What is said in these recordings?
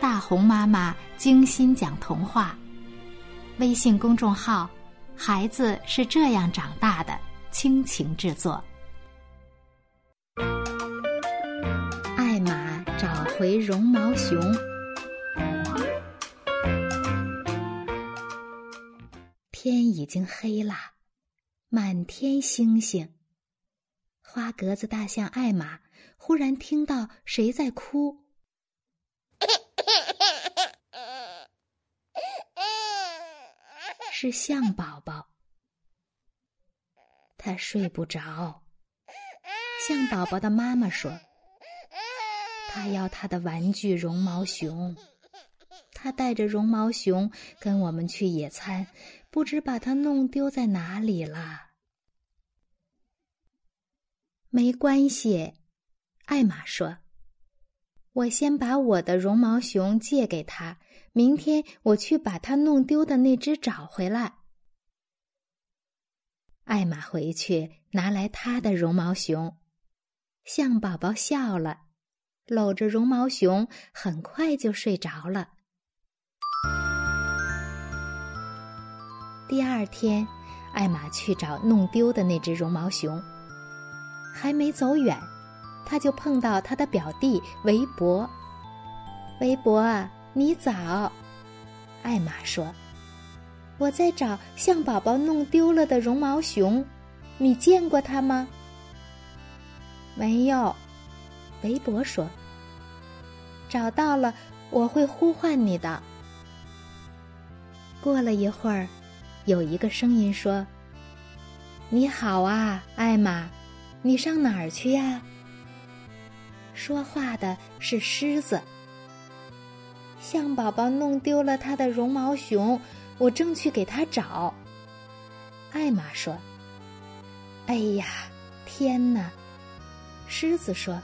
大红妈妈精心讲童话。微信公众号“孩子是这样长大的”倾情制作。艾玛找回绒毛熊。天已经黑了，满天星星。花格子大象艾玛忽然听到谁在哭。是象宝宝，他睡不着。象宝宝的妈妈说：“他要他的玩具绒毛熊，他带着绒毛熊跟我们去野餐，不知把它弄丢在哪里了。”没关系，艾玛说：“我先把我的绒毛熊借给他。”明天我去把他弄丢的那只找回来。艾玛回去拿来他的绒毛熊，象宝宝笑了，搂着绒毛熊，很快就睡着了。第二天，艾玛去找弄丢的那只绒毛熊，还没走远，他就碰到他的表弟围脖。围脖啊！你早，艾玛说：“我在找象宝宝弄丢了的绒毛熊，你见过它吗？”没有，围脖说：“找到了，我会呼唤你的。”过了一会儿，有一个声音说：“你好啊，艾玛，你上哪儿去呀？”说话的是狮子。象宝宝弄丢了他的绒毛熊，我正去给他找。艾玛说：“哎呀，天哪！”狮子说：“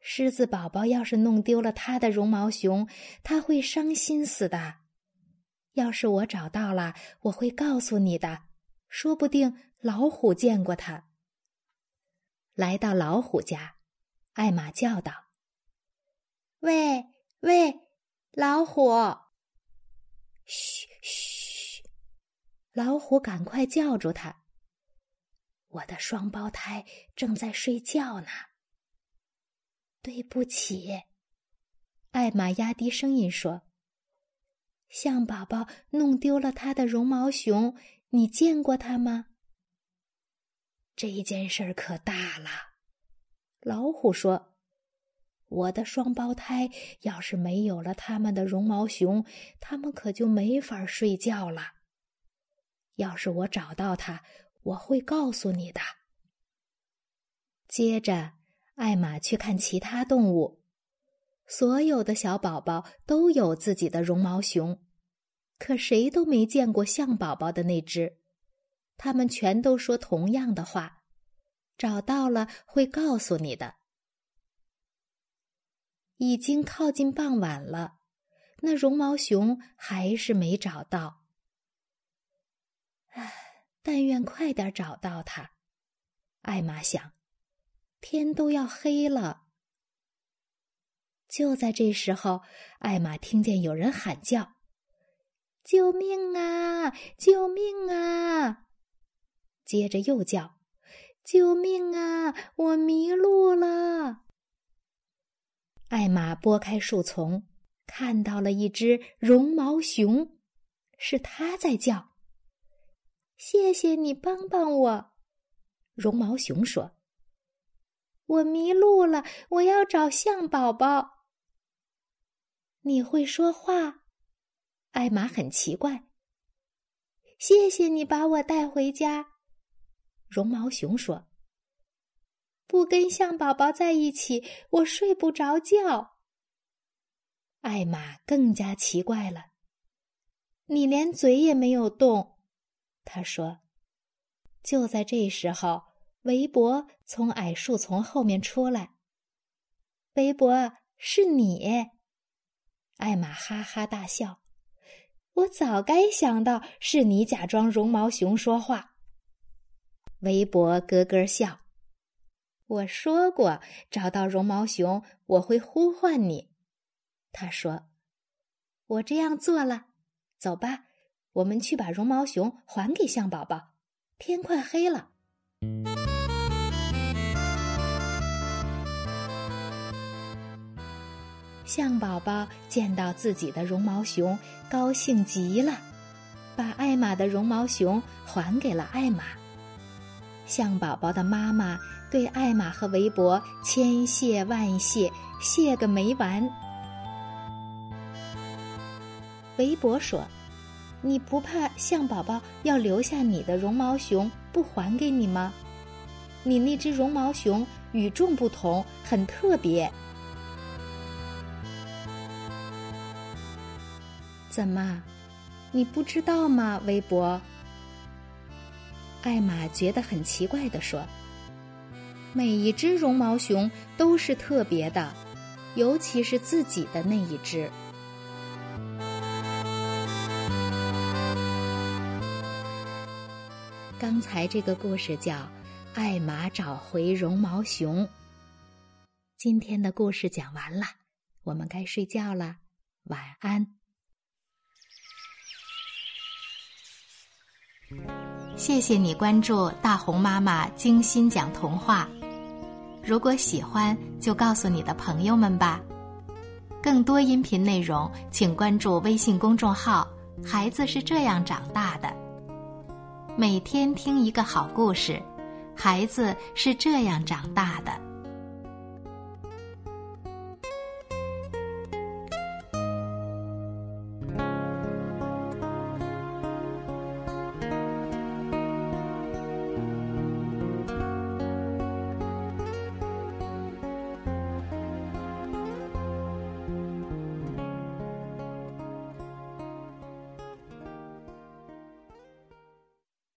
狮子宝宝要是弄丢了他的绒毛熊，他会伤心死的。要是我找到了，我会告诉你的。说不定老虎见过他。”来到老虎家，艾玛叫道：“喂，喂！”老虎，嘘嘘！老虎，赶快叫住他。我的双胞胎正在睡觉呢。对不起，艾玛压低声音说：“象宝宝弄丢了他的绒毛熊，你见过他吗？”这件事儿可大了。老虎说。我的双胞胎要是没有了他们的绒毛熊，他们可就没法睡觉了。要是我找到他，我会告诉你的。接着，艾玛去看其他动物，所有的小宝宝都有自己的绒毛熊，可谁都没见过象宝宝的那只。他们全都说同样的话：“找到了会告诉你的。”已经靠近傍晚了，那绒毛熊还是没找到。唉，但愿快点找到它。艾玛想，天都要黑了。就在这时候，艾玛听见有人喊叫：“救命啊！救命啊！”接着又叫：“救命啊！我迷路了。”艾玛拨开树丛，看到了一只绒毛熊，是它在叫。谢谢你帮帮我，绒毛熊说：“我迷路了，我要找象宝宝。”你会说话？艾玛很奇怪。谢谢你把我带回家，绒毛熊说。不跟象宝宝在一起，我睡不着觉。艾玛更加奇怪了，你连嘴也没有动。他说：“就在这时候，围脖从矮树丛后面出来。围脖，是你？”艾玛哈哈大笑：“我早该想到是你假装绒毛熊说话。”围脖咯咯笑。我说过，找到绒毛熊，我会呼唤你。他说：“我这样做了，走吧，我们去把绒毛熊还给象宝宝。天快黑了。”象宝宝见到自己的绒毛熊，高兴极了，把艾玛的绒毛熊还给了艾玛。象宝宝的妈妈对艾玛和围脖千谢万谢，谢个没完。围脖说：“你不怕象宝宝要留下你的绒毛熊不还给你吗？你那只绒毛熊与众不同，很特别。”怎么，你不知道吗？微博。艾玛觉得很奇怪的说：“每一只绒毛熊都是特别的，尤其是自己的那一只。”刚才这个故事叫《艾玛找回绒毛熊》。今天的故事讲完了，我们该睡觉了，晚安。谢谢你关注大红妈妈精心讲童话。如果喜欢，就告诉你的朋友们吧。更多音频内容，请关注微信公众号“孩子是这样长大的”。每天听一个好故事，孩子是这样长大的。